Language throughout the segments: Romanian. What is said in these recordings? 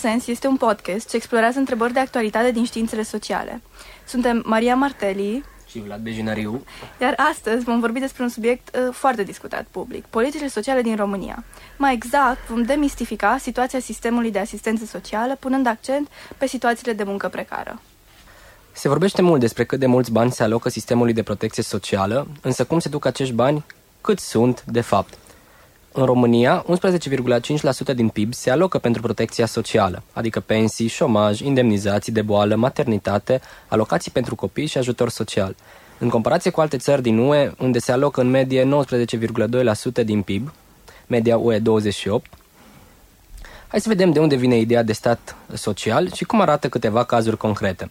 Contrasens este un podcast ce explorează întrebări de actualitate din științele sociale. Suntem Maria Marteli și Vlad Bejinariu. Iar astăzi vom vorbi despre un subiect uh, foarte discutat public, politicile sociale din România. Mai exact, vom demistifica situația sistemului de asistență socială, punând accent pe situațiile de muncă precară. Se vorbește mult despre cât de mulți bani se alocă sistemului de protecție socială, însă cum se duc acești bani, cât sunt, de fapt. În România, 11,5% din PIB se alocă pentru protecția socială, adică pensii, șomaj, indemnizații de boală, maternitate, alocații pentru copii și ajutor social. În comparație cu alte țări din UE, unde se alocă în medie 19,2% din PIB, media UE 28, hai să vedem de unde vine ideea de stat social și cum arată câteva cazuri concrete.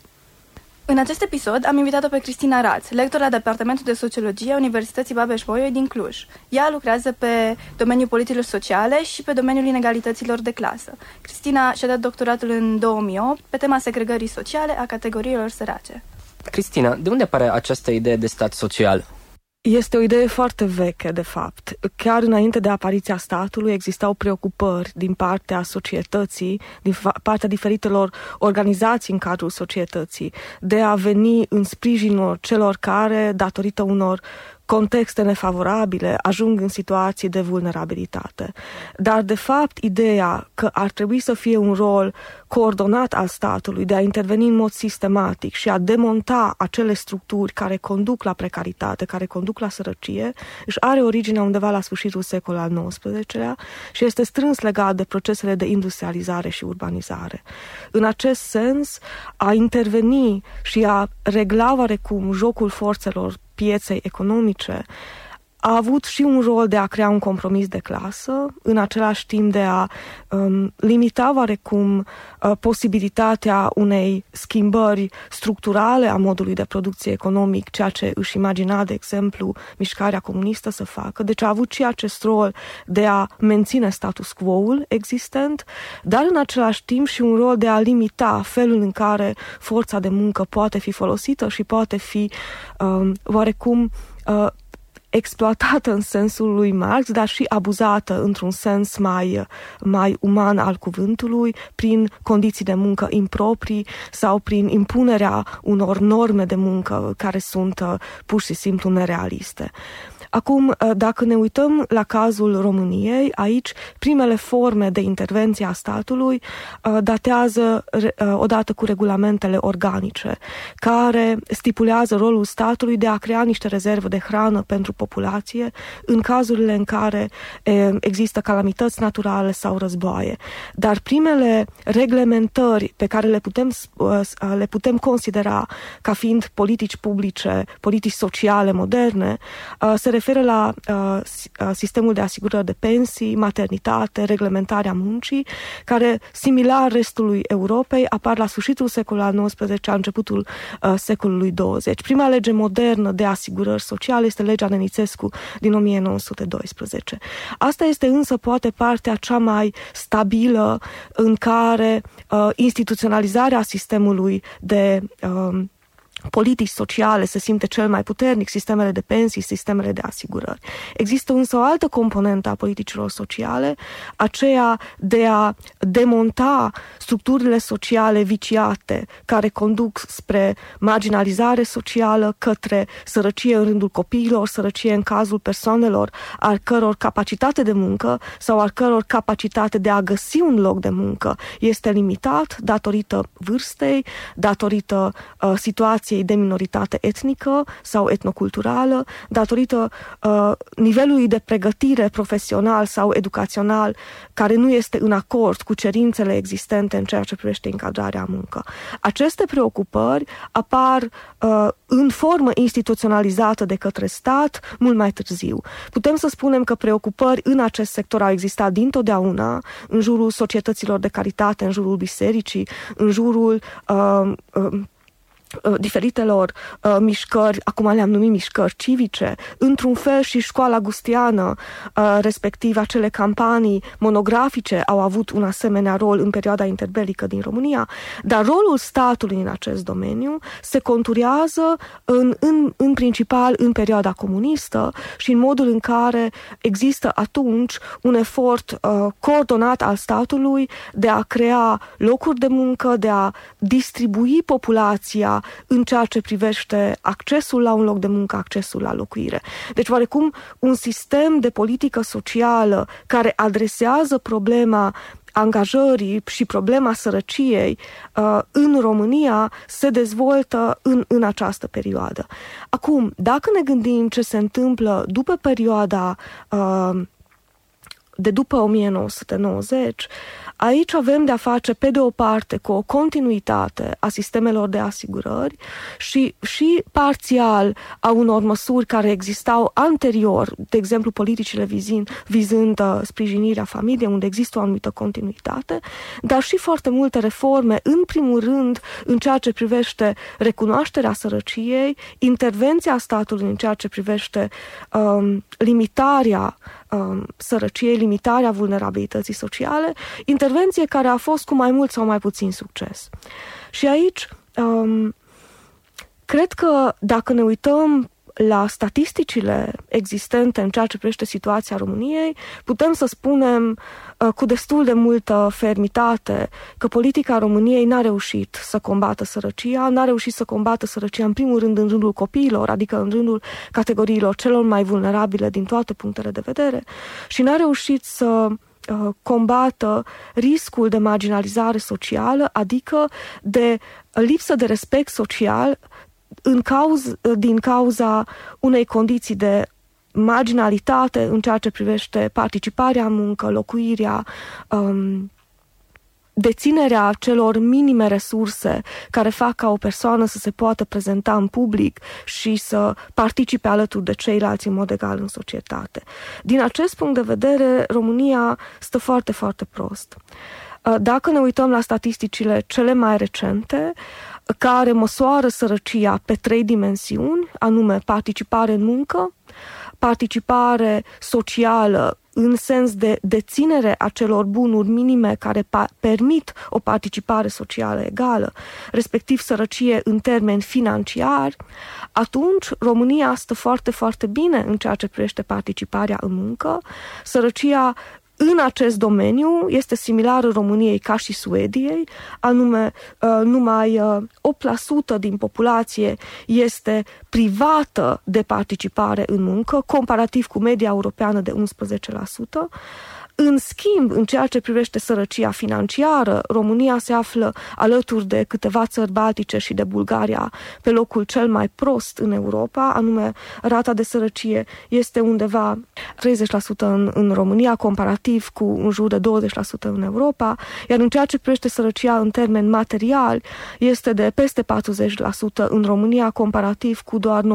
În acest episod am invitat-o pe Cristina Raț, lector la Departamentul de Sociologie a Universității Babeș-Bolyai din Cluj. Ea lucrează pe domeniul politicilor sociale și pe domeniul inegalităților de clasă. Cristina și-a dat doctoratul în 2008 pe tema segregării sociale a categoriilor sărace. Cristina, de unde apare această idee de stat social? Este o idee foarte veche, de fapt. Chiar înainte de apariția statului existau preocupări din partea societății, din partea diferitelor organizații în cadrul societății, de a veni în sprijinul celor care, datorită unor contexte nefavorabile ajung în situații de vulnerabilitate. Dar, de fapt, ideea că ar trebui să fie un rol coordonat al statului de a interveni în mod sistematic și a demonta acele structuri care conduc la precaritate, care conduc la sărăcie, își are originea undeva la sfârșitul secolului al XIX-lea și este strâns legat de procesele de industrializare și urbanizare. În acest sens, a interveni și a regla oarecum jocul forțelor pieței economice, a avut și un rol de a crea un compromis de clasă, în același timp de a um, limita oarecum uh, posibilitatea unei schimbări structurale a modului de producție economic, ceea ce își imagina, de exemplu, mișcarea comunistă să facă. Deci a avut și acest rol de a menține status quo-ul existent, dar în același timp și un rol de a limita felul în care forța de muncă poate fi folosită și poate fi um, oarecum uh, exploatată în sensul lui Marx, dar și abuzată într-un sens mai, mai uman al cuvântului, prin condiții de muncă improprii sau prin impunerea unor norme de muncă care sunt uh, pur și simplu nerealiste. Acum, uh, dacă ne uităm la cazul României, aici primele forme de intervenție a statului uh, datează uh, odată cu regulamentele organice, care stipulează rolul statului de a crea niște rezerve de hrană pentru populație în cazurile în care există calamități naturale sau războaie. Dar primele reglementări pe care le putem, le putem considera ca fiind politici publice, politici sociale moderne, se referă la uh, uh, sistemul de asigurări de pensii, maternitate, reglementarea muncii, care, similar restului Europei, apar la sfârșitul secolului al XIX, începutul uh, secolului 20. Prima lege modernă de asigurări sociale este legea Nenițescu din 1912. Asta este însă poate partea cea mai stabilă în care uh, instituționalizarea sistemului de uh, politici sociale se simte cel mai puternic, sistemele de pensii, sistemele de asigurări. Există însă o altă componentă a politicilor sociale, aceea de a demonta structurile sociale viciate care conduc spre marginalizare socială, către sărăcie în rândul copiilor, sărăcie în cazul persoanelor al căror capacitate de muncă sau al căror capacitate de a găsi un loc de muncă este limitat datorită vârstei, datorită uh, situației situației de minoritate etnică sau etnoculturală, datorită uh, nivelului de pregătire profesional sau educațional care nu este în acord cu cerințele existente în ceea ce privește încadrarea muncă. Aceste preocupări apar uh, în formă instituționalizată de către stat mult mai târziu. Putem să spunem că preocupări în acest sector au existat dintotdeauna în jurul societăților de caritate, în jurul bisericii, în jurul uh, uh, Uh, diferitelor uh, mișcări, acum le-am numit mișcări civice, într-un fel și școala gustiană, uh, respectiv acele campanii monografice, au avut un asemenea rol în perioada interbelică din România, dar rolul statului în acest domeniu se conturează în, în, în principal în perioada comunistă și în modul în care există atunci un efort uh, coordonat al statului de a crea locuri de muncă, de a distribui populația în ceea ce privește accesul la un loc de muncă, accesul la locuire. Deci, oarecum, un sistem de politică socială care adresează problema angajării și problema sărăciei uh, în România se dezvoltă în, în această perioadă. Acum, dacă ne gândim ce se întâmplă după perioada uh, de după 1990, Aici avem de-a face, pe de o parte, cu o continuitate a sistemelor de asigurări și, și parțial a unor măsuri care existau anterior, de exemplu politicile vizând, vizând uh, sprijinirea familiei, unde există o anumită continuitate, dar și foarte multe reforme, în primul rând, în ceea ce privește recunoașterea sărăciei, intervenția statului în ceea ce privește um, limitarea um, sărăciei, limitarea vulnerabilității sociale, intervenție care a fost cu mai mult sau mai puțin succes. Și aici, um, cred că dacă ne uităm la statisticile existente în ceea ce privește situația României, putem să spunem uh, cu destul de multă fermitate că politica României n-a reușit să combată sărăcia, n-a reușit să combată sărăcia în primul rând în rândul copiilor, adică în rândul categoriilor celor mai vulnerabile din toate punctele de vedere și n-a reușit să uh, combată riscul de marginalizare socială, adică de lipsă de respect social în cauz, din cauza unei condiții de marginalitate în ceea ce privește participarea în muncă, locuirea, um, deținerea celor minime resurse care fac ca o persoană să se poată prezenta în public și să participe alături de ceilalți în mod egal în societate. Din acest punct de vedere, România stă foarte, foarte prost. Uh, dacă ne uităm la statisticile cele mai recente, care măsoară sărăcia pe trei dimensiuni, anume participare în muncă, participare socială în sens de deținere a celor bunuri minime care pa- permit o participare socială egală, respectiv sărăcie în termeni financiari, atunci România stă foarte, foarte bine în ceea ce privește participarea în muncă. Sărăcia în acest domeniu este similar României ca și Suediei, anume uh, numai 8% uh, din populație este privată de participare în muncă, comparativ cu media europeană de 11%. În schimb, în ceea ce privește sărăcia financiară, România se află alături de câteva țări baltice și de Bulgaria pe locul cel mai prost în Europa, anume rata de sărăcie este undeva 30% în, în România, comparativ cu în jur de 20% în Europa, iar în ceea ce privește sărăcia în termeni materiali, este de peste 40% în România, comparativ cu doar 19%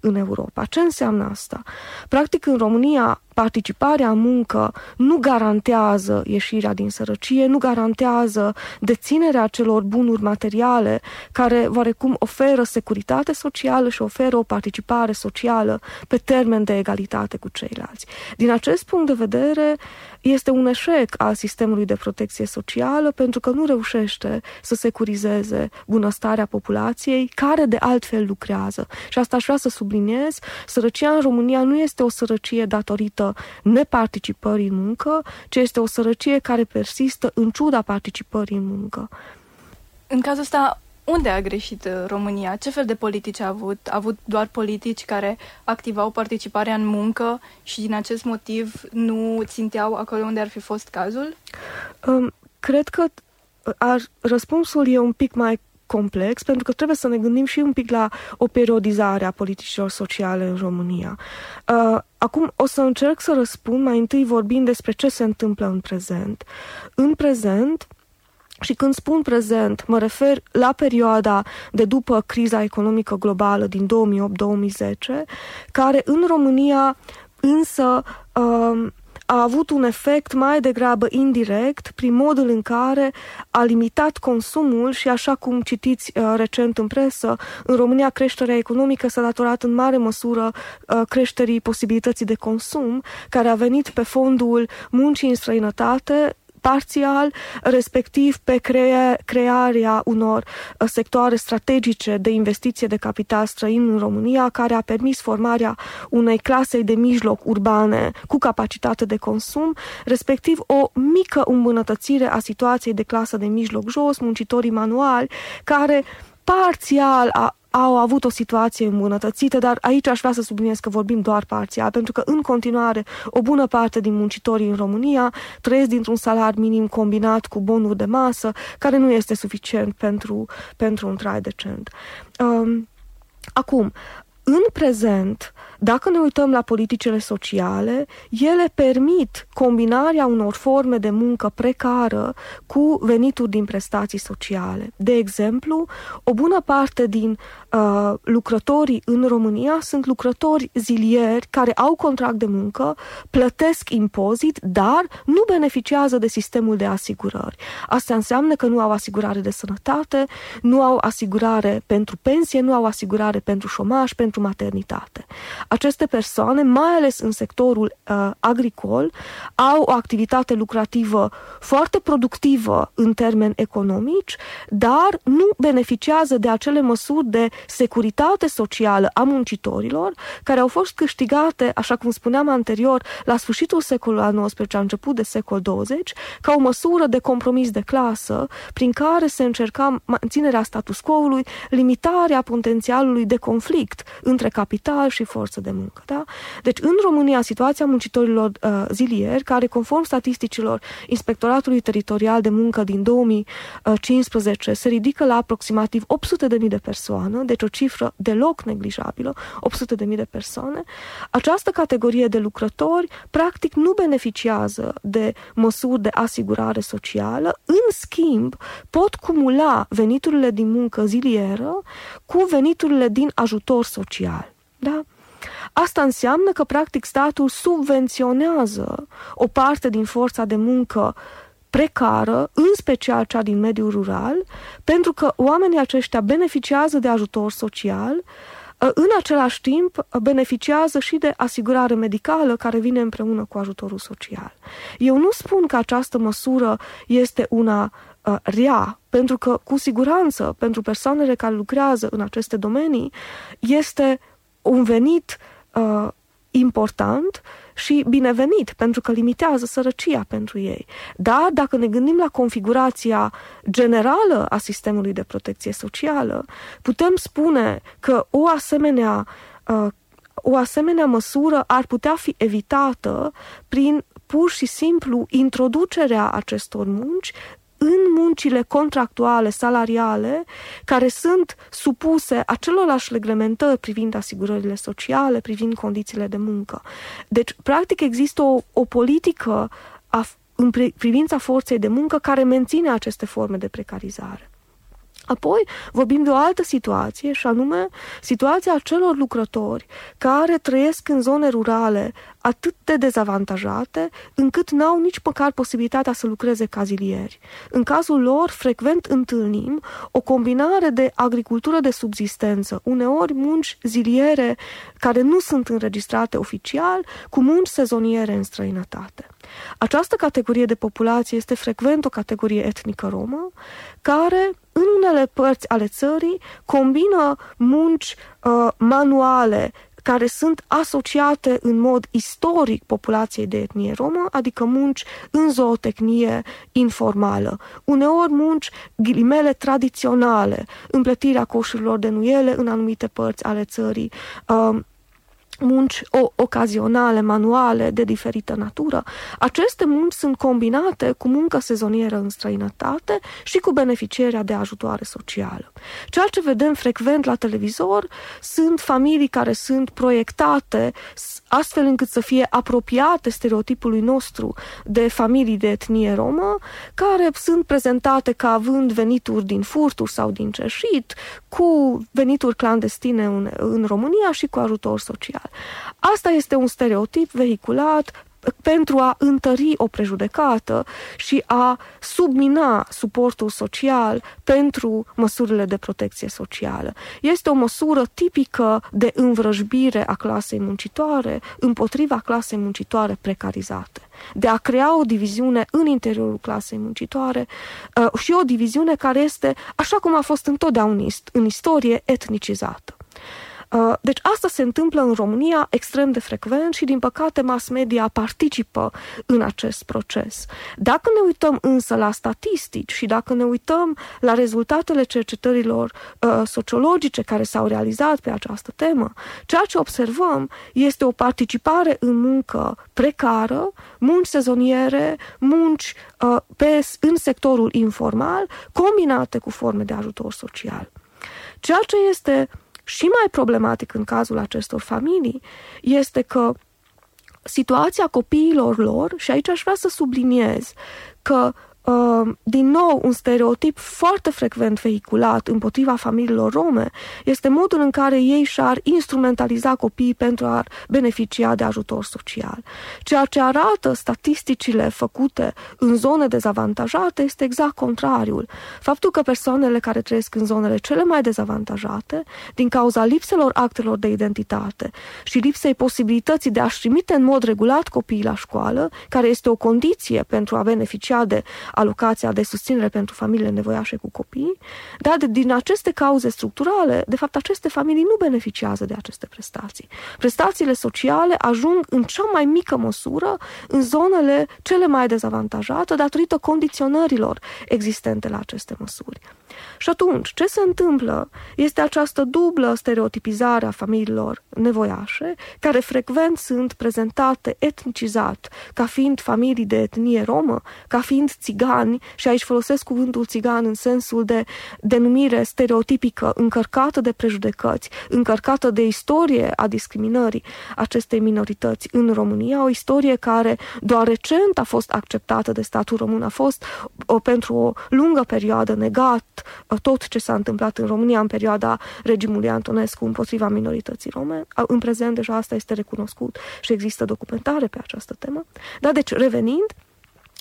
în Europa. Ce înseamnă asta? Practic, în România, participarea în muncă nu garantează ieșirea din sărăcie, nu garantează deținerea celor bunuri materiale care oarecum oferă securitate socială și oferă o participare socială pe termen de egalitate cu ceilalți. Din acest punct de vedere, este un eșec al sistemului de protecție socială pentru că nu reușește să securizeze bunăstarea populației care de altfel lucrează. Și asta aș vrea să subliniez, sărăcia în România nu este o sărăcie datorită neparticipării în muncă, ci este o sărăcie care persistă în ciuda participării în muncă. În cazul ăsta, unde a greșit uh, România? Ce fel de politici a avut? A avut doar politici care activau participarea în muncă și din acest motiv nu ținteau acolo unde ar fi fost cazul? Um, cred că uh, ar, răspunsul e un pic mai complex, pentru că trebuie să ne gândim și un pic la o periodizare a politicilor sociale în România. Uh, acum o să încerc să răspund mai întâi vorbind despre ce se întâmplă în prezent. În prezent, și când spun prezent, mă refer la perioada de după criza economică globală din 2008-2010, care în România însă uh, a avut un efect mai degrabă indirect prin modul în care a limitat consumul și așa cum citiți uh, recent în presă, în România creșterea economică s-a datorat în mare măsură uh, creșterii posibilității de consum, care a venit pe fondul muncii în străinătate, parțial, respectiv pe crea, crearea unor uh, sectoare strategice de investiție de capital străin în România, care a permis formarea unei clase de mijloc urbane cu capacitate de consum, respectiv o mică îmbunătățire a situației de clasă de mijloc jos, muncitorii manuali, care parțial a, au avut o situație îmbunătățită, dar aici aș vrea să subliniez că vorbim doar parțial, pentru că în continuare o bună parte din muncitorii în România trăiesc dintr-un salar minim combinat cu bonuri de masă, care nu este suficient pentru, pentru un trai decent. Um, acum, în prezent, dacă ne uităm la politicile sociale, ele permit combinarea unor forme de muncă precară cu venituri din prestații sociale. De exemplu, o bună parte din uh, lucrătorii în România sunt lucrători zilieri care au contract de muncă, plătesc impozit, dar nu beneficiază de sistemul de asigurări. Asta înseamnă că nu au asigurare de sănătate, nu au asigurare pentru pensie, nu au asigurare pentru șomaj, pentru maternitate. Aceste persoane, mai ales în sectorul uh, agricol, au o activitate lucrativă foarte productivă în termeni economici, dar nu beneficiază de acele măsuri de securitate socială a muncitorilor, care au fost câștigate, așa cum spuneam anterior, la sfârșitul secolului al XIX, început de secol 20, ca o măsură de compromis de clasă, prin care se încerca manținerea status quo-ului, limitarea potențialului de conflict între capital și forță de muncă. Da? Deci, în România, situația muncitorilor uh, zilieri, care, conform statisticilor Inspectoratului Teritorial de Muncă din 2015, se ridică la aproximativ 800.000 de persoane, deci o cifră deloc neglijabilă, 800.000 de persoane, această categorie de lucrători practic nu beneficiază de măsuri de asigurare socială, în schimb pot cumula veniturile din muncă zilieră cu veniturile din ajutor social. Da? Asta înseamnă că, practic, statul subvenționează o parte din forța de muncă precară, în special cea din mediul rural, pentru că oamenii aceștia beneficiază de ajutor social, ă, în același timp beneficiază și de asigurare medicală care vine împreună cu ajutorul social. Eu nu spun că această măsură este una uh, rea, pentru că cu siguranță pentru persoanele care lucrează în aceste domenii este un venit uh, important și binevenit, pentru că limitează sărăcia pentru ei. Dar dacă ne gândim la configurația generală a sistemului de protecție socială, putem spune că o asemenea, uh, o asemenea măsură ar putea fi evitată prin pur și simplu introducerea acestor munci în muncile contractuale, salariale, care sunt supuse acelorlași reglementări privind asigurările sociale, privind condițiile de muncă. Deci, practic, există o, o politică a, în privința forței de muncă care menține aceste forme de precarizare. Apoi vorbim de o altă situație, și anume situația celor lucrători care trăiesc în zone rurale atât de dezavantajate încât n-au nici măcar posibilitatea să lucreze ca zilieri. În cazul lor, frecvent întâlnim o combinare de agricultură de subzistență, uneori munci ziliere care nu sunt înregistrate oficial, cu munci sezoniere în străinătate. Această categorie de populație este frecvent o categorie etnică romă, care în unele părți ale țării combină munci uh, manuale care sunt asociate în mod istoric populației de etnie romă, adică munci în zootecnie informală. Uneori munci, ghilimele, tradiționale, împletirea coșurilor de nuiele în anumite părți ale țării, uh, munci o, ocazionale, manuale, de diferită natură. Aceste munci sunt combinate cu muncă sezonieră în străinătate și cu beneficierea de ajutoare socială. Ceea ce vedem frecvent la televizor sunt familii care sunt proiectate astfel încât să fie apropiate stereotipului nostru de familii de etnie romă, care sunt prezentate ca având venituri din furturi sau din cerșit, cu venituri clandestine în, în România și cu ajutor social. Asta este un stereotip vehiculat pentru a întări o prejudecată și a submina suportul social pentru măsurile de protecție socială. Este o măsură tipică de învrăjbire a clasei muncitoare împotriva clasei muncitoare precarizate de a crea o diviziune în interiorul clasei muncitoare uh, și o diviziune care este, așa cum a fost întotdeauna în istorie, etnicizată. Uh, deci asta se întâmplă în România extrem de frecvent și din păcate mass media participă în acest proces. Dacă ne uităm însă la statistici și dacă ne uităm la rezultatele cercetărilor uh, sociologice care s-au realizat pe această temă, ceea ce observăm este o participare în muncă precară, munci sezoniere, munci uh, pe, în sectorul informal, combinate cu forme de ajutor social. Ceea ce este și mai problematic în cazul acestor familii este că situația copiilor lor, și aici aș vrea să subliniez că Uh, din nou, un stereotip foarte frecvent vehiculat împotriva familiilor rome este modul în care ei și-ar instrumentaliza copiii pentru a beneficia de ajutor social. Ceea ce arată statisticile făcute în zone dezavantajate este exact contrariul. Faptul că persoanele care trăiesc în zonele cele mai dezavantajate, din cauza lipselor actelor de identitate și lipsei posibilității de a-și trimite în mod regulat copiii la școală, care este o condiție pentru a beneficia de alocația de susținere pentru familiile nevoiașe cu copii, dar din aceste cauze structurale, de fapt, aceste familii nu beneficiază de aceste prestații. Prestațiile sociale ajung în cea mai mică măsură în zonele cele mai dezavantajate datorită condiționărilor existente la aceste măsuri. Și atunci, ce se întâmplă? Este această dublă stereotipizare a familiilor nevoiașe, care frecvent sunt prezentate etnicizat, ca fiind familii de etnie romă, ca fiind țigani, și aici folosesc cuvântul țigan în sensul de denumire stereotipică, încărcată de prejudecăți, încărcată de istorie a discriminării acestei minorități. În România, o istorie care doar recent a fost acceptată de statul român, a fost o, pentru o lungă perioadă negat tot ce s-a întâmplat în România în perioada regimului Antonescu împotriva minorității rome. În prezent deja asta este recunoscut și există documentare pe această temă. Dar deci, revenind,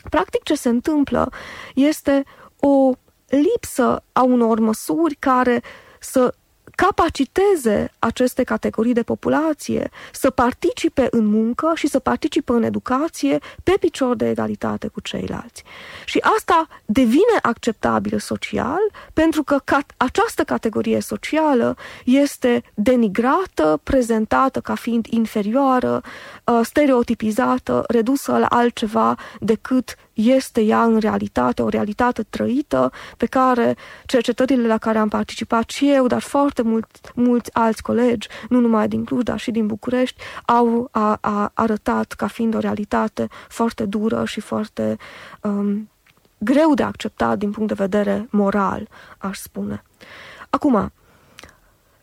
practic ce se întâmplă este o lipsă a unor măsuri care să capaciteze aceste categorii de populație să participe în muncă și să participe în educație pe picior de egalitate cu ceilalți. Și asta devine acceptabil social pentru că această categorie socială este denigrată, prezentată ca fiind inferioară, uh, stereotipizată, redusă la altceva decât este ea în realitate, o realitate trăită pe care cercetările la care am participat și eu, dar foarte mult, mulți alți colegi, nu numai din Cluj, dar și din București, au a, a arătat ca fiind o realitate foarte dură și foarte um, greu de acceptat din punct de vedere moral, aș spune. Acum,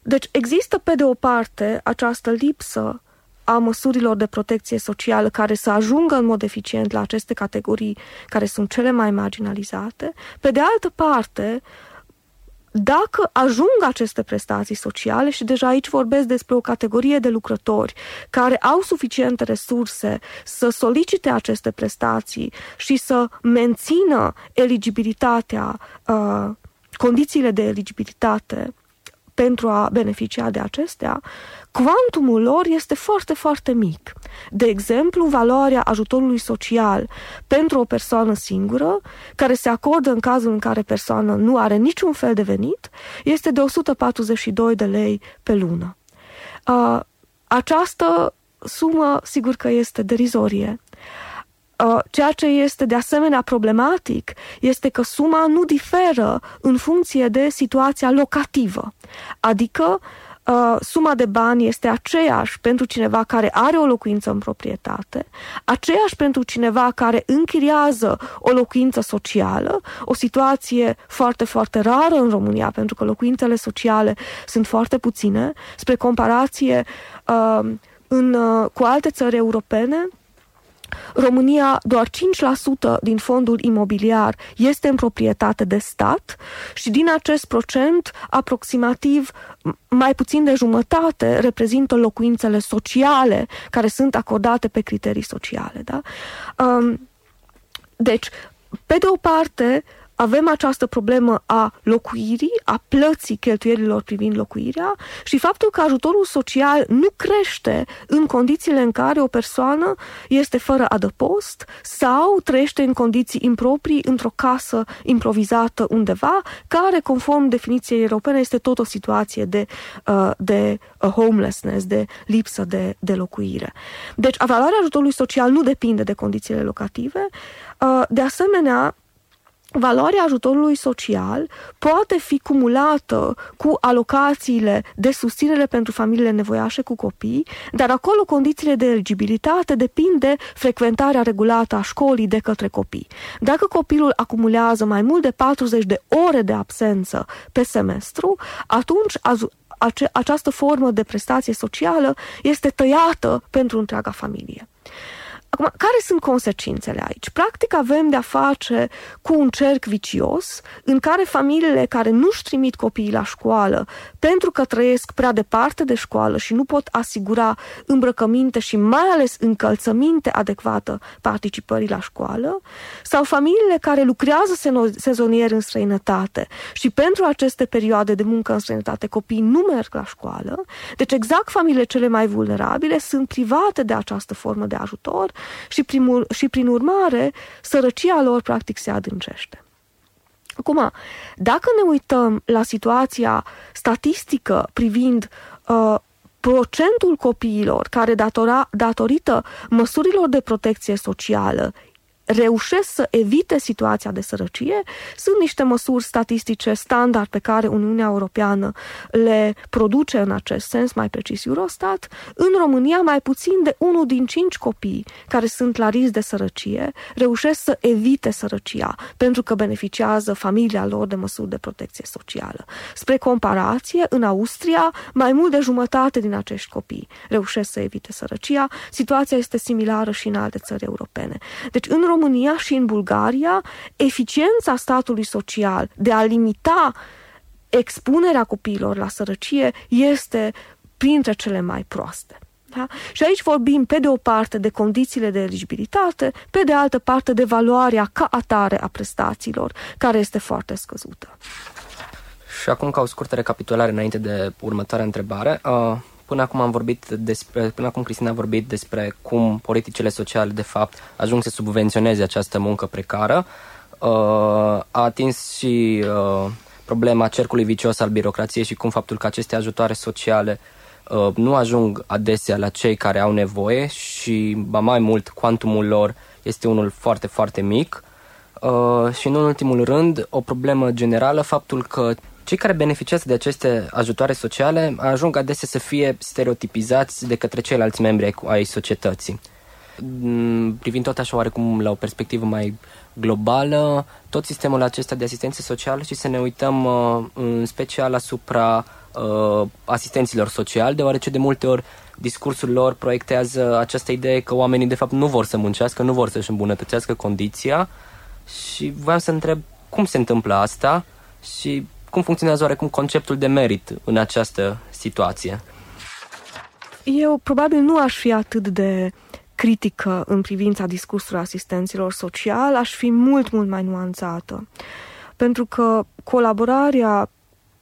deci există pe de o parte această lipsă a măsurilor de protecție socială care să ajungă în mod eficient la aceste categorii care sunt cele mai marginalizate. Pe de altă parte, dacă ajung aceste prestații sociale și deja aici vorbesc despre o categorie de lucrători care au suficiente resurse să solicite aceste prestații și să mențină eligibilitatea, uh, condițiile de eligibilitate pentru a beneficia de acestea, Quantumul lor este foarte, foarte mic. De exemplu, valoarea ajutorului social pentru o persoană singură, care se acordă în cazul în care persoana nu are niciun fel de venit, este de 142 de lei pe lună. Această sumă, sigur că este derizorie. Ceea ce este de asemenea problematic este că suma nu diferă în funcție de situația locativă. Adică uh, suma de bani este aceeași pentru cineva care are o locuință în proprietate, aceeași pentru cineva care închiriază o locuință socială, o situație foarte, foarte rară în România, pentru că locuințele sociale sunt foarte puține, spre comparație uh, în, uh, cu alte țări europene, România, doar 5% din fondul imobiliar este în proprietate de stat și din acest procent, aproximativ mai puțin de jumătate reprezintă locuințele sociale care sunt acordate pe criterii sociale. Da? Um, deci, pe de o parte, avem această problemă a locuirii, a plății cheltuielilor privind locuirea și faptul că ajutorul social nu crește în condițiile în care o persoană este fără adăpost sau trăiește în condiții improprii într-o casă improvizată undeva, care, conform definiției europene, este tot o situație de, uh, de uh, homelessness, de lipsă de, de locuire. Deci, valoarea ajutorului social nu depinde de condițiile locative. Uh, de asemenea, valoarea ajutorului social poate fi cumulată cu alocațiile de susținere pentru familiile nevoiașe cu copii, dar acolo condițiile de eligibilitate depind de frecventarea regulată a școlii de către copii. Dacă copilul acumulează mai mult de 40 de ore de absență pe semestru, atunci această formă de prestație socială este tăiată pentru întreaga familie. Acum, care sunt consecințele aici? Practic avem de-a face cu un cerc vicios în care familiile care nu-și trimit copiii la școală pentru că trăiesc prea departe de școală și nu pot asigura îmbrăcăminte și mai ales încălțăminte adecvată participării la școală, sau familiile care lucrează sezonier în străinătate și pentru aceste perioade de muncă în străinătate copiii nu merg la școală, deci exact familiile cele mai vulnerabile sunt private de această formă de ajutor și, primul, și prin urmare sărăcia lor practic se adâncește. Acum, dacă ne uităm la situația statistică privind uh, procentul copiilor care datora, datorită măsurilor de protecție socială reușesc să evite situația de sărăcie, sunt niște măsuri statistice standard pe care Uniunea Europeană le produce în acest sens, mai precis Eurostat. În România, mai puțin de unul din cinci copii care sunt la risc de sărăcie reușesc să evite sărăcia pentru că beneficiază familia lor de măsuri de protecție socială. Spre comparație, în Austria, mai mult de jumătate din acești copii reușesc să evite sărăcia. Situația este similară și în alte țări europene. Deci, în România, România și în Bulgaria, eficiența statului social de a limita expunerea copiilor la sărăcie este printre cele mai proaste. Da? Și aici vorbim pe de o parte de condițiile de eligibilitate, pe de altă parte de valoarea ca atare a prestațiilor, care este foarte scăzută. Și acum ca o scurtă recapitulare înainte de următoarea întrebare, uh, Până acum am vorbit despre, până acum Cristina a vorbit despre cum politicile sociale de fapt ajung să subvenționeze această muncă precară. Uh, a atins și uh, problema cercului vicios al birocrației și cum faptul că aceste ajutoare sociale uh, nu ajung adesea la cei care au nevoie și, ba mai mult, cuantumul lor este unul foarte, foarte mic. Uh, și, în ultimul rând, o problemă generală, faptul că cei care beneficiază de aceste ajutoare sociale ajung adesea să fie stereotipizați de către ceilalți membri ai societății. Mm, privind tot așa oarecum la o perspectivă mai globală, tot sistemul acesta de asistență socială și să ne uităm uh, în special asupra uh, asistenților sociali, deoarece de multe ori discursul lor proiectează această idee că oamenii de fapt nu vor să muncească, nu vor să-și îmbunătățească condiția și voiam să întreb cum se întâmplă asta și cum funcționează oarecum conceptul de merit în această situație? Eu probabil nu aș fi atât de critică în privința discursului asistenților sociali, aș fi mult, mult mai nuanțată. Pentru că colaborarea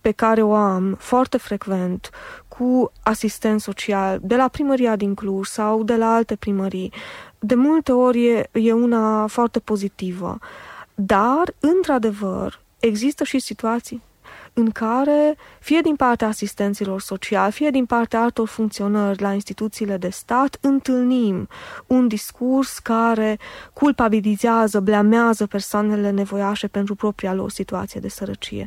pe care o am foarte frecvent cu asistent social de la primăria din Cluj sau de la alte primării, de multe ori e, e una foarte pozitivă. Dar, într-adevăr, există și situații în care, fie din partea asistenților sociali, fie din partea altor funcționări la instituțiile de stat, întâlnim un discurs care culpabilizează, bleamează persoanele nevoiașe pentru propria lor situație de sărăcie.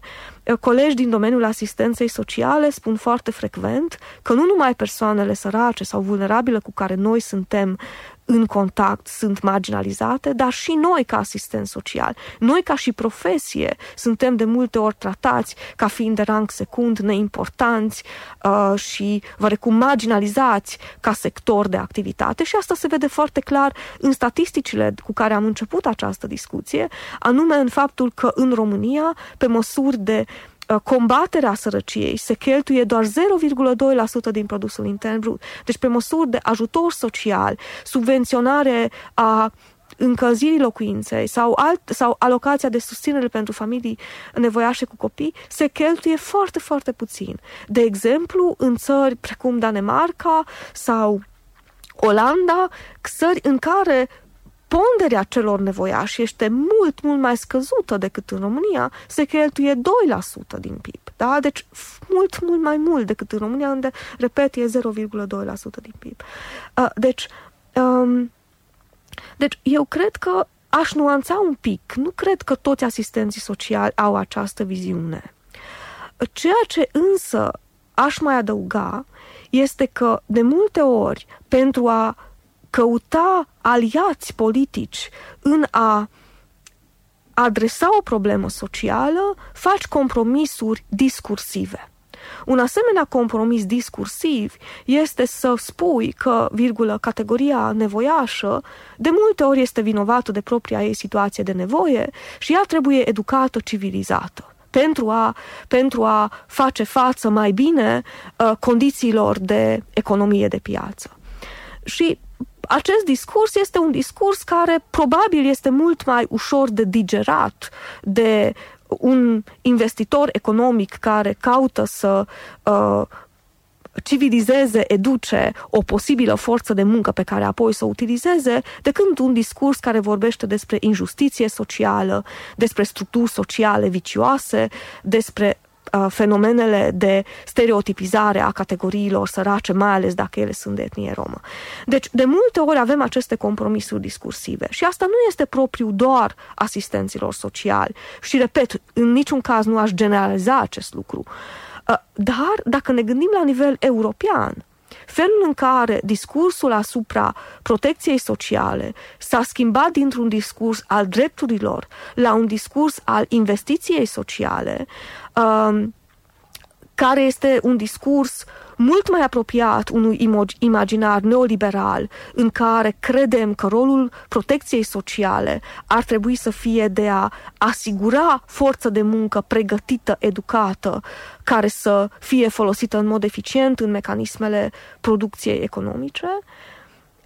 Colegi din domeniul asistenței sociale spun foarte frecvent că nu numai persoanele sărace sau vulnerabile cu care noi suntem în contact sunt marginalizate, dar și noi ca asistent social. Noi ca și profesie suntem de multe ori tratați ca fiind de rang secund, neimportanți uh, și oarecum marginalizați ca sector de activitate și asta se vede foarte clar în statisticile cu care am început această discuție, anume în faptul că în România, pe măsuri de Uh, combaterea sărăciei se cheltuie doar 0,2% din produsul intern brut. Deci pe măsuri de ajutor social, subvenționare a încălzirii locuinței sau, alt, sau alocația de susținere pentru familii nevoiașe cu copii se cheltuie foarte, foarte puțin. De exemplu, în țări precum Danemarca sau Olanda, țări în care ponderea celor nevoiași este mult, mult mai scăzută decât în România, se cheltuie 2% din PIB. Da? Deci mult, mult mai mult decât în România, unde, repet, e 0,2% din PIB. Uh, deci, um, deci, eu cred că aș nuanța un pic. Nu cred că toți asistenții sociali au această viziune. Ceea ce însă aș mai adăuga este că de multe ori, pentru a căuta aliați politici în a adresa o problemă socială, faci compromisuri discursive. Un asemenea compromis discursiv este să spui că, virgulă, categoria nevoiașă de multe ori este vinovată de propria ei situație de nevoie și ea trebuie educată, civilizată pentru a, pentru a face față mai bine uh, condițiilor de economie de piață. Și acest discurs este un discurs care probabil este mult mai ușor de digerat de un investitor economic care caută să uh, civilizeze, educe o posibilă forță de muncă pe care apoi să o utilizeze, decât un discurs care vorbește despre injustiție socială, despre structuri sociale vicioase, despre Uh, fenomenele de stereotipizare a categoriilor sărace, mai ales dacă ele sunt de etnie romă. Deci, de multe ori avem aceste compromisuri discursive și asta nu este propriu doar asistenților sociali. Și, repet, în niciun caz nu aș generaliza acest lucru. Uh, dar, dacă ne gândim la nivel european, felul în care discursul asupra protecției sociale s-a schimbat dintr-un discurs al drepturilor la un discurs al investiției sociale, um, care este un discurs mult mai apropiat unui imaginar neoliberal în care credem că rolul protecției sociale ar trebui să fie de a asigura forță de muncă pregătită, educată, care să fie folosită în mod eficient în mecanismele producției economice.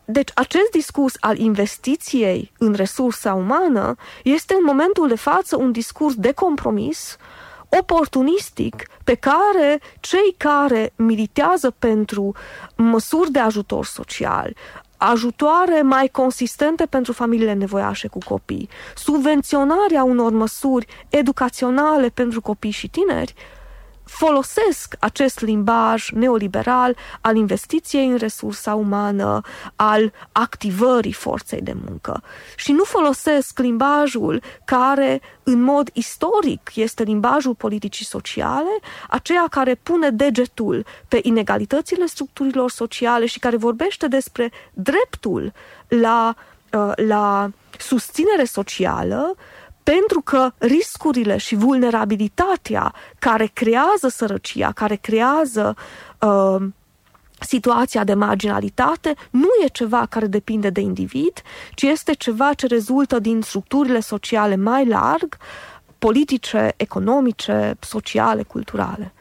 Deci acest discurs al investiției în resursa umană este în momentul de față un discurs de compromis uh, oportunistic pe care cei care militează pentru măsuri de ajutor social, ajutoare mai consistente pentru familiile nevoiașe cu copii, subvenționarea unor măsuri educaționale pentru copii și tineri, folosesc acest limbaj neoliberal al investiției în resursa umană, al activării forței de muncă. Și nu folosesc limbajul care, în mod istoric, este limbajul politicii sociale, aceea care pune degetul pe inegalitățile structurilor sociale și care vorbește despre dreptul la, uh, la susținere socială, pentru că riscurile și vulnerabilitatea care creează sărăcia, care creează uh, situația de marginalitate, nu e ceva care depinde de individ, ci este ceva ce rezultă din structurile sociale mai larg, politice, economice, sociale, culturale.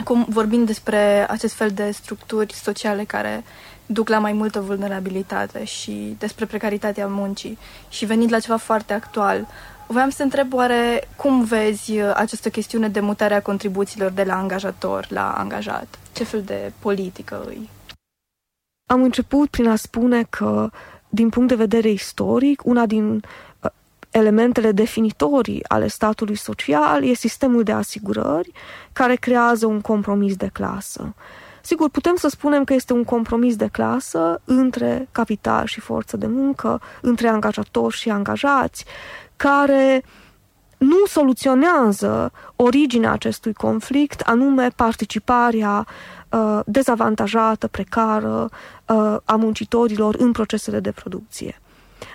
Acum, vorbind despre acest fel de structuri sociale care duc la mai multă vulnerabilitate și despre precaritatea muncii și venind la ceva foarte actual, voiam să te întreb oare cum vezi uh, această chestiune de mutarea contribuțiilor de la angajator la angajat? Ce fel de politică îi? Am început prin a spune că, din punct de vedere istoric, una din uh, elementele definitorii ale statului social e sistemul de asigurări care creează un compromis de clasă. Sigur, putem să spunem că este un compromis de clasă între capital și forță de muncă, între angajatori și angajați, care nu soluționează originea acestui conflict, anume participarea uh, dezavantajată, precară uh, a muncitorilor în procesele de producție.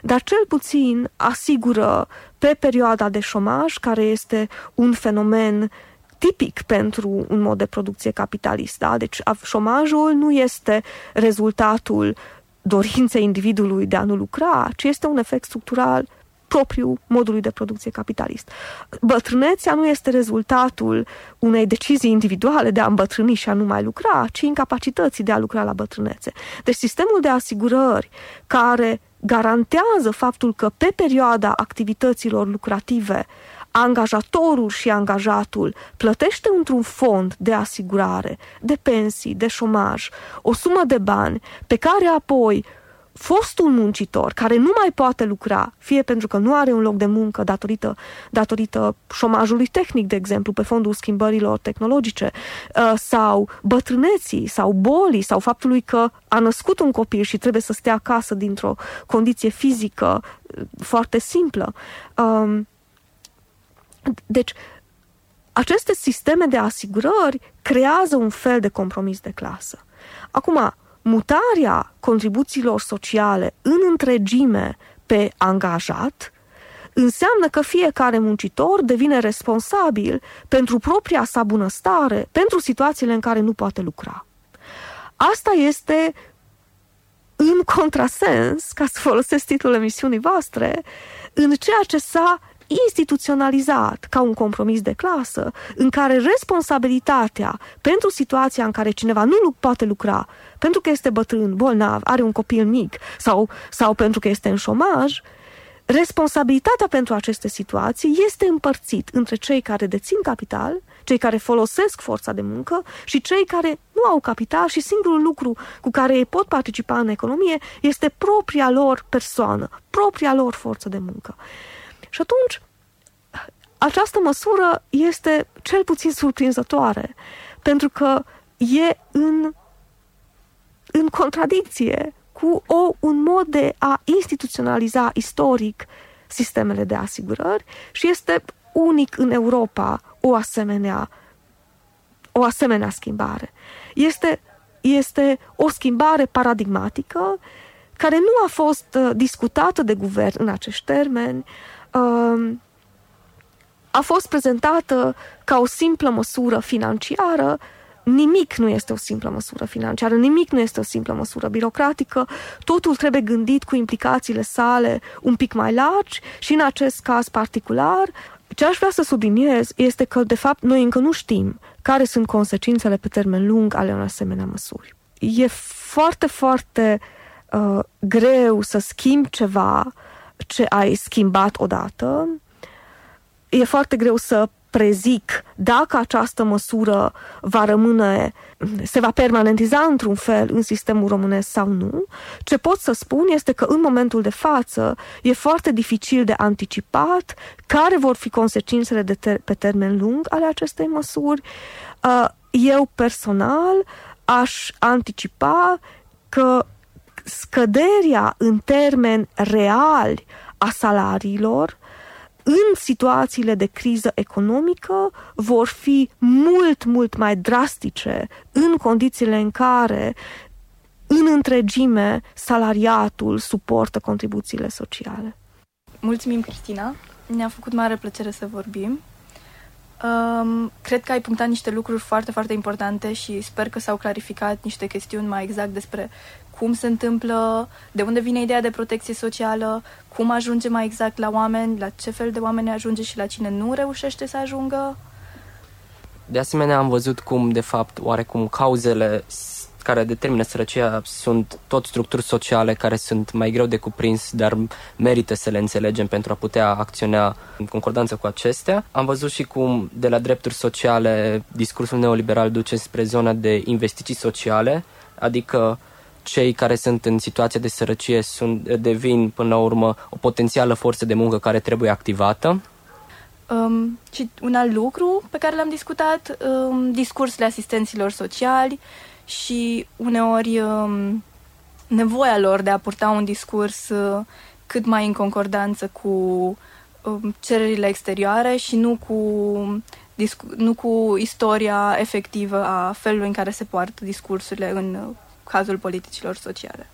Dar cel puțin asigură pe perioada de șomaj, care este un fenomen tipic pentru un mod de producție capitalist. Da? Deci șomajul nu este rezultatul dorinței individului de a nu lucra, ci este un efect structural propriu modului de producție capitalist. Bătrânețea nu este rezultatul unei decizii individuale de a îmbătrâni și a nu mai lucra, ci incapacității de a lucra la bătrânețe. Deci sistemul de asigurări care garantează faptul că pe perioada activităților lucrative angajatorul și angajatul plătește într-un fond de asigurare, de pensii, de șomaj, o sumă de bani pe care apoi fostul muncitor care nu mai poate lucra, fie pentru că nu are un loc de muncă datorită, datorită șomajului tehnic, de exemplu, pe fondul schimbărilor tehnologice, uh, sau bătrâneții, sau bolii, sau faptului că a născut un copil și trebuie să stea acasă dintr-o condiție fizică uh, foarte simplă. Um, deci, aceste sisteme de asigurări creează un fel de compromis de clasă. Acum, mutarea contribuțiilor sociale în întregime pe angajat înseamnă că fiecare muncitor devine responsabil pentru propria sa bunăstare, pentru situațiile în care nu poate lucra. Asta este în contrasens, ca să folosesc titlul emisiunii voastre, în ceea ce s-a instituționalizat ca un compromis de clasă, în care responsabilitatea pentru situația în care cineva nu poate lucra, pentru că este bătrân, bolnav, are un copil mic sau, sau pentru că este în șomaj, responsabilitatea pentru aceste situații este împărțit între cei care dețin capital, cei care folosesc forța de muncă și cei care nu au capital și singurul lucru cu care ei pot participa în economie este propria lor persoană, propria lor forță de muncă. Și atunci, această măsură este cel puțin surprinzătoare, pentru că e în, în contradicție cu o, un mod de a instituționaliza istoric sistemele de asigurări și este unic în Europa o asemenea, o asemenea schimbare. Este, este o schimbare paradigmatică care nu a fost uh, discutată de guvern în acești termeni, Um, a fost prezentată ca o simplă măsură financiară, nimic nu este o simplă măsură financiară, nimic nu este o simplă măsură birocratică, totul trebuie gândit cu implicațiile sale un pic mai largi și în acest caz particular, ce aș vrea să subliniez este că, de fapt, noi încă nu știm care sunt consecințele pe termen lung ale unor asemenea măsuri. E foarte, foarte uh, greu să schimbi ceva ce ai schimbat odată. E foarte greu să prezic dacă această măsură va rămâne, se va permanentiza într-un fel în sistemul românesc sau nu. Ce pot să spun este că în momentul de față e foarte dificil de anticipat care vor fi consecințele de ter- pe termen lung ale acestei măsuri. Uh, eu personal aș anticipa că scăderea în termeni reali a salariilor în situațiile de criză economică vor fi mult, mult mai drastice în condițiile în care în întregime salariatul suportă contribuțiile sociale. Mulțumim, Cristina! Ne-a făcut mare plăcere să vorbim. Um, cred că ai punctat niște lucruri foarte, foarte importante și sper că s-au clarificat niște chestiuni mai exact despre cum se întâmplă, de unde vine ideea de protecție socială, cum ajunge mai exact la oameni, la ce fel de oameni ajunge și la cine nu reușește să ajungă. De asemenea, am văzut cum, de fapt, oarecum cauzele care determină sărăcia sunt tot structuri sociale care sunt mai greu de cuprins, dar merită să le înțelegem pentru a putea acționa în concordanță cu acestea. Am văzut și cum de la drepturi sociale discursul neoliberal duce spre zona de investiții sociale, adică cei care sunt în situație de sărăcie sunt, devin până la urmă o potențială forță de muncă care trebuie activată. Um, și un alt lucru pe care l-am discutat, um, discursurile asistenților sociali și uneori um, nevoia lor de a purta un discurs uh, cât mai în concordanță cu um, cererile exterioare și nu cu, nu cu istoria efectivă a felului în care se poartă discursurile în cazul politicilor sociale.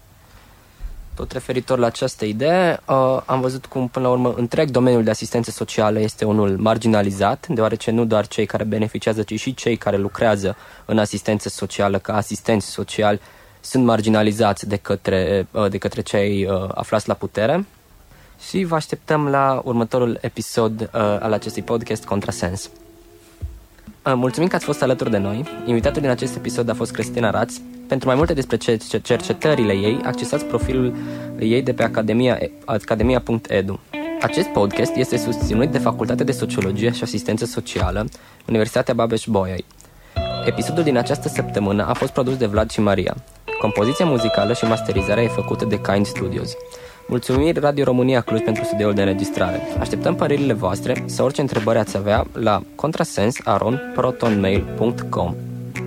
Tot referitor la această idee, uh, am văzut cum, până la urmă, întreg domeniul de asistență socială este unul marginalizat, deoarece nu doar cei care beneficiază, ci și cei care lucrează în asistență socială ca asistenți sociali sunt marginalizați de către, uh, de către cei uh, aflați la putere. Și vă așteptăm la următorul episod uh, al acestui podcast Contrasens. Uh, mulțumim că ați fost alături de noi. Invitatul din acest episod a fost Cristina Raț, pentru mai multe despre cercetările ei, accesați profilul ei de pe academia, academia.edu. Acest podcast este susținut de Facultatea de Sociologie și Asistență Socială, Universitatea Babeș-Bolyai. Episodul din această săptămână a fost produs de Vlad și Maria. Compoziția muzicală și masterizarea e făcută de Kind Studios. Mulțumiri Radio România Cluj pentru studioul de înregistrare. Așteptăm părerile voastre sau orice întrebări ați avea la contrasens.aronprotonmail.com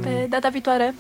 Pe data viitoare!